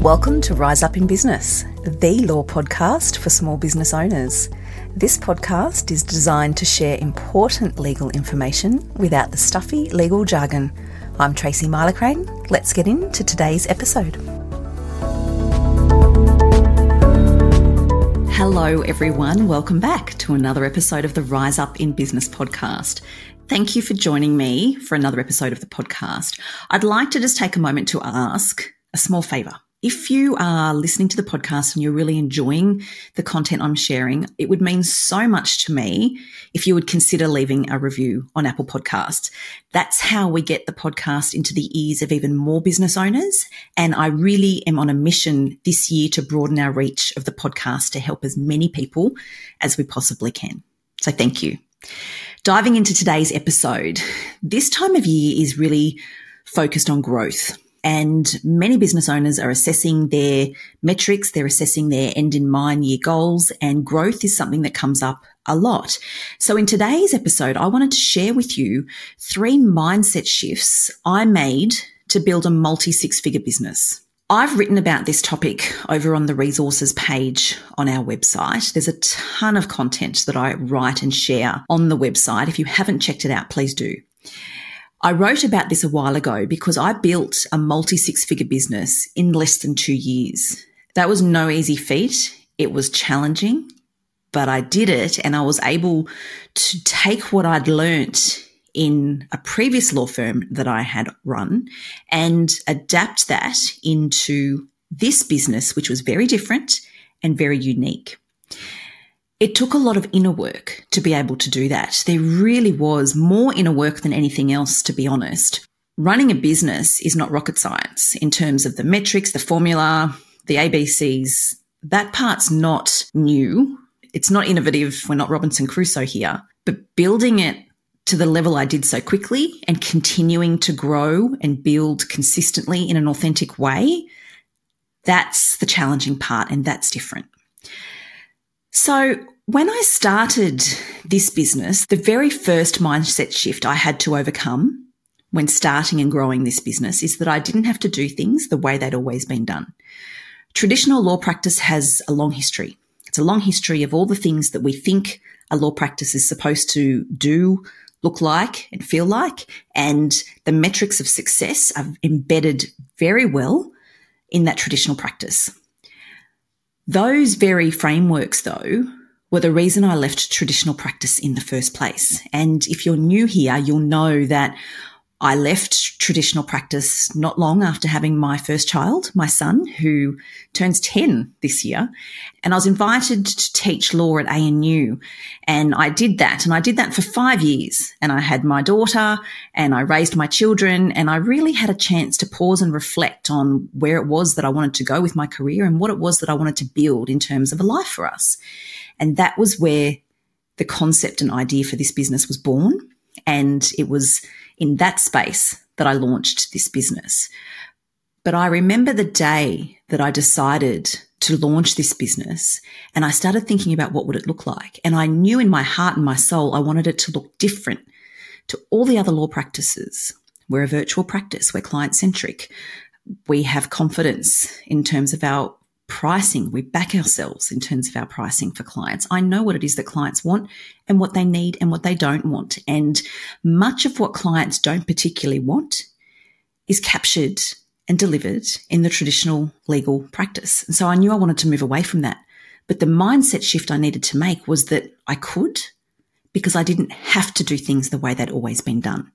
Welcome to Rise Up in Business, the law podcast for small business owners. This podcast is designed to share important legal information without the stuffy legal jargon. I'm Tracy Mylecharane. Let's get into today's episode. Hello, everyone. Welcome back to another episode of the Rise Up in Business podcast. Thank you for joining me for another episode of the podcast. I'd like to just take a moment to ask a small favor. If you are listening to the podcast and you're really enjoying the content I'm sharing, it would mean so much to me if you would consider leaving a review on Apple Podcasts. That's how we get the podcast into the ears of even more business owners. And I really am on a mission this year to broaden our reach of the podcast to help as many people as we possibly can. So thank you. Diving into today's episode, this time of year is really focused on growth. And many business owners are assessing their metrics. They're assessing their end in mind year goals and growth is something that comes up a lot. So in today's episode, I wanted to share with you three mindset shifts I made to build a multi six figure business. I've written about this topic over on the resources page on our website. There's a ton of content that I write and share on the website. If you haven't checked it out, please do. I wrote about this a while ago because I built a multi six figure business in less than two years. That was no easy feat. It was challenging, but I did it and I was able to take what I'd learnt in a previous law firm that I had run and adapt that into this business, which was very different and very unique. It took a lot of inner work to be able to do that. There really was more inner work than anything else, to be honest. Running a business is not rocket science in terms of the metrics, the formula, the ABCs. That part's not new. It's not innovative. We're not Robinson Crusoe here, but building it to the level I did so quickly and continuing to grow and build consistently in an authentic way, that's the challenging part and that's different. So when I started this business, the very first mindset shift I had to overcome when starting and growing this business is that I didn't have to do things the way they'd always been done. Traditional law practice has a long history. It's a long history of all the things that we think a law practice is supposed to do, look like, and feel like. And the metrics of success are embedded very well in that traditional practice. Those very frameworks, though, were the reason I left traditional practice in the first place. And if you're new here, you'll know that I left traditional practice not long after having my first child, my son, who turns 10 this year. And I was invited to teach law at ANU. And I did that. And I did that for five years. And I had my daughter and I raised my children. And I really had a chance to pause and reflect on where it was that I wanted to go with my career and what it was that I wanted to build in terms of a life for us. And that was where the concept and idea for this business was born. And it was in that space that I launched this business. But I remember the day that I decided to launch this business and I started thinking about what would it look like. And I knew in my heart and my soul, I wanted it to look different to all the other law practices. We're a virtual practice. We're client centric. We have confidence in terms of our pricing. We back ourselves in terms of our pricing for clients. I know what it is that clients want and what they need and what they don't want. And much of what clients don't particularly want is captured and delivered in the traditional legal practice. And so I knew I wanted to move away from that. But the mindset shift I needed to make was that I could because I didn't have to do things the way they'd always been done.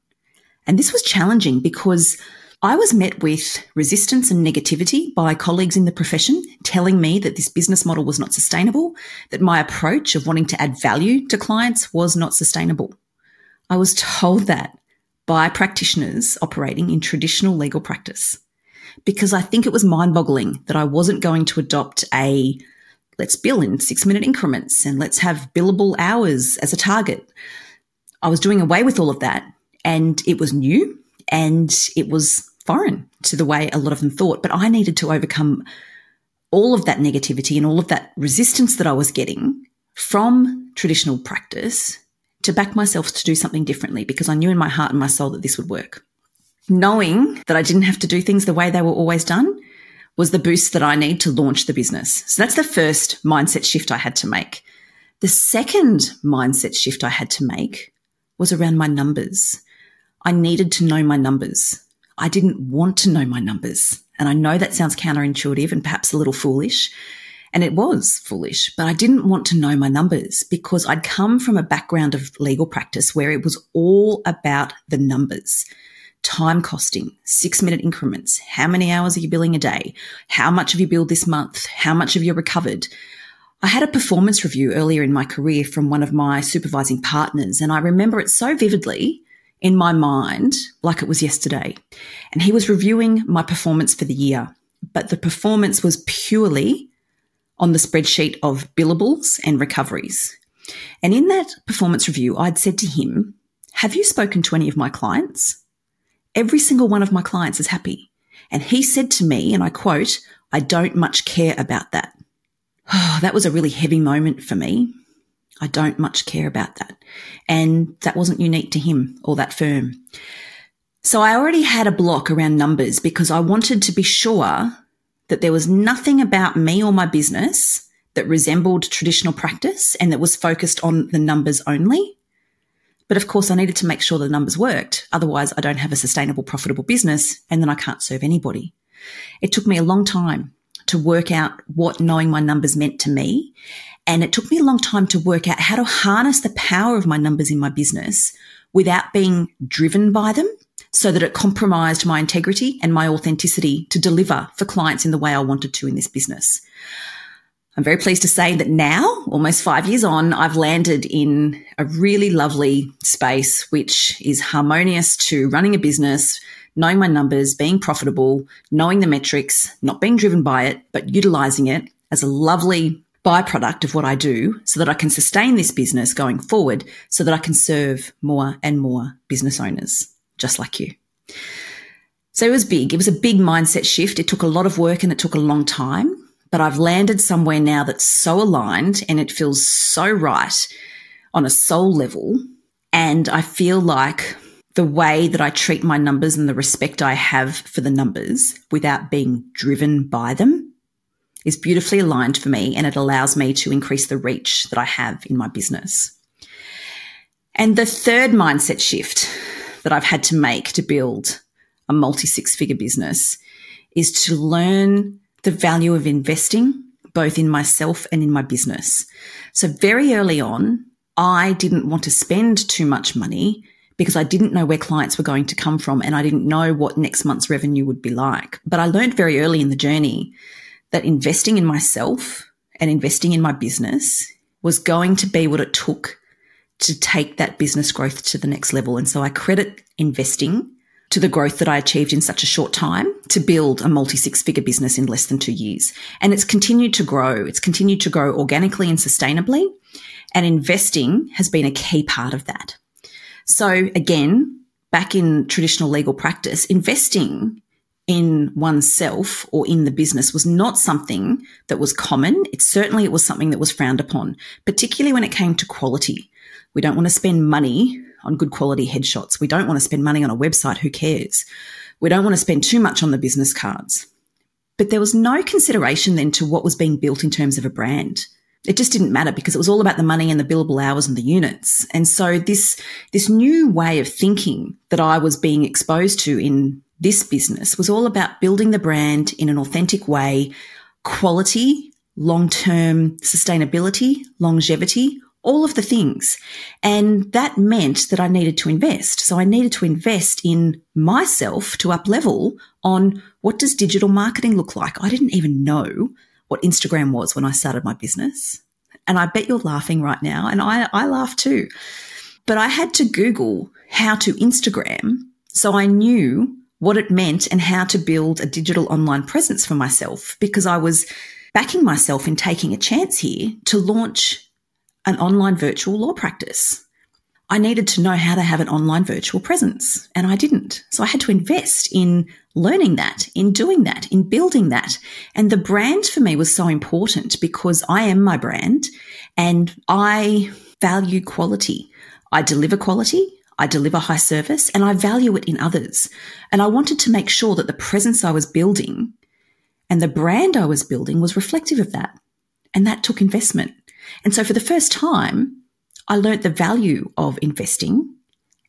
And this was challenging because I was met with resistance and negativity by colleagues in the profession telling me that this business model was not sustainable, that my approach of wanting to add value to clients was not sustainable. I was told that by practitioners operating in traditional legal practice because I think it was mind boggling that I wasn't going to adopt a let's bill in six minute increments and let's have billable hours as a target. I was doing away with all of that and it was new and it was foreign to the way a lot of them thought. But I needed to overcome all of that negativity and all of that resistance that I was getting from traditional practice to back myself to do something differently because I knew in my heart and my soul that this would work. Knowing that I didn't have to do things the way they were always done was the boost that I need to launch the business. So that's the first mindset shift I had to make. The second mindset shift I had to make was around my numbers. I needed to know my numbers. I didn't want to know my numbers. And I know that sounds counterintuitive and perhaps a little foolish. And it was foolish, but I didn't want to know my numbers because I'd come from a background of legal practice where it was all about the numbers time costing, six minute increments. How many hours are you billing a day? How much have you billed this month? How much have you recovered? I had a performance review earlier in my career from one of my supervising partners, and I remember it so vividly in my mind, like it was yesterday. And he was reviewing my performance for the year, but the performance was purely on the spreadsheet of billables and recoveries. And in that performance review, I'd said to him, Have you spoken to any of my clients? Every single one of my clients is happy. And he said to me, and I quote, I don't much care about that. Oh, that was a really heavy moment for me. I don't much care about that. And that wasn't unique to him or that firm. So I already had a block around numbers because I wanted to be sure that there was nothing about me or my business that resembled traditional practice and that was focused on the numbers only. But of course, I needed to make sure the numbers worked. Otherwise, I don't have a sustainable, profitable business and then I can't serve anybody. It took me a long time to work out what knowing my numbers meant to me. And it took me a long time to work out how to harness the power of my numbers in my business without being driven by them so that it compromised my integrity and my authenticity to deliver for clients in the way I wanted to in this business. I'm very pleased to say that now, almost five years on, I've landed in a really lovely space, which is harmonious to running a business, knowing my numbers, being profitable, knowing the metrics, not being driven by it, but utilizing it as a lovely byproduct of what I do so that I can sustain this business going forward so that I can serve more and more business owners just like you. So it was big. It was a big mindset shift. It took a lot of work and it took a long time but I've landed somewhere now that's so aligned and it feels so right on a soul level. And I feel like the way that I treat my numbers and the respect I have for the numbers without being driven by them is beautifully aligned for me and it allows me to increase the reach that I have in my business. And the third mindset shift that I've had to make to build a multi six figure business is to learn the value of investing both in myself and in my business. So very early on, I didn't want to spend too much money because I didn't know where clients were going to come from and I didn't know what next month's revenue would be like. But I learned very early in the journey that investing in myself and investing in my business was going to be what it took to take that business growth to the next level. And so I credit investing to the growth that I achieved in such a short time to build a multi six figure business in less than two years. And it's continued to grow. It's continued to grow organically and sustainably. And investing has been a key part of that. So again, back in traditional legal practice, investing in oneself or in the business was not something that was common. It certainly it was something that was frowned upon, particularly when it came to quality. We don't want to spend money on good quality headshots. We don't want to spend money on a website. Who cares? We don't want to spend too much on the business cards. But there was no consideration then to what was being built in terms of a brand. It just didn't matter because it was all about the money and the billable hours and the units. And so this, this new way of thinking that I was being exposed to in this business was all about building the brand in an authentic way, quality, long term sustainability, longevity, all of the things. And that meant that I needed to invest. So I needed to invest in myself to up level on what does digital marketing look like? I didn't even know what Instagram was when I started my business. And I bet you're laughing right now. And I, I laugh too. But I had to Google how to Instagram. So I knew what it meant and how to build a digital online presence for myself because I was backing myself in taking a chance here to launch an online virtual law practice. I needed to know how to have an online virtual presence and I didn't. So I had to invest in learning that, in doing that, in building that. And the brand for me was so important because I am my brand and I value quality. I deliver quality. I deliver high service and I value it in others. And I wanted to make sure that the presence I was building And the brand I was building was reflective of that. And that took investment. And so for the first time, I learnt the value of investing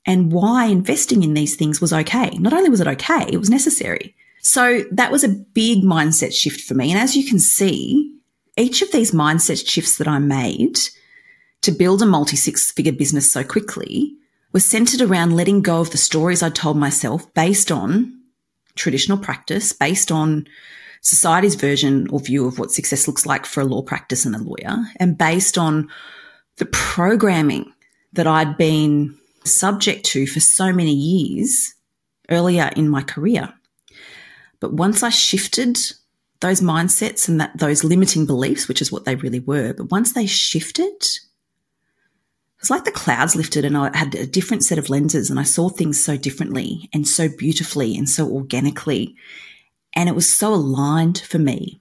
and why investing in these things was okay. Not only was it okay, it was necessary. So that was a big mindset shift for me. And as you can see, each of these mindset shifts that I made to build a multi six figure business so quickly was centered around letting go of the stories I told myself based on traditional practice, based on society's version or view of what success looks like for a law practice and a lawyer, and based on the programming that I'd been subject to for so many years earlier in my career. But once I shifted those mindsets and that those limiting beliefs, which is what they really were, but once they shifted, it was like the clouds lifted and I had a different set of lenses and I saw things so differently and so beautifully and so organically. And it was so aligned for me.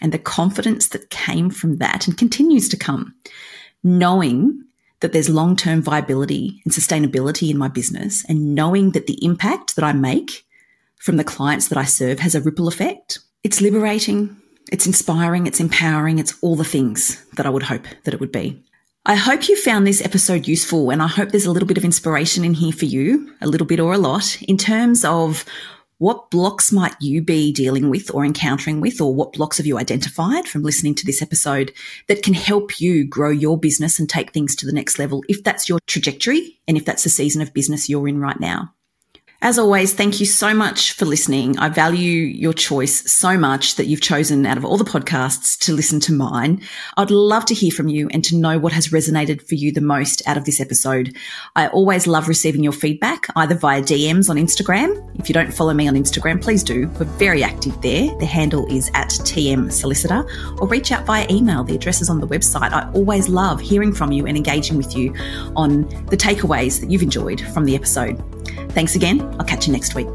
And the confidence that came from that and continues to come, knowing that there's long term viability and sustainability in my business, and knowing that the impact that I make from the clients that I serve has a ripple effect. It's liberating, it's inspiring, it's empowering, it's all the things that I would hope that it would be. I hope you found this episode useful and I hope there's a little bit of inspiration in here for you, a little bit or a lot, in terms of what blocks might you be dealing with or encountering with, or what blocks have you identified from listening to this episode that can help you grow your business and take things to the next level if that's your trajectory and if that's the season of business you're in right now? As always, thank you so much for listening. I value your choice so much that you've chosen out of all the podcasts to listen to mine. I'd love to hear from you and to know what has resonated for you the most out of this episode. I always love receiving your feedback, either via DMs on Instagram. If you don't follow me on Instagram, please do. We're very active there. The handle is at TM Solicitor or reach out via email. The address is on the website. I always love hearing from you and engaging with you on the takeaways that you've enjoyed from the episode. Thanks again. I'll catch you next week.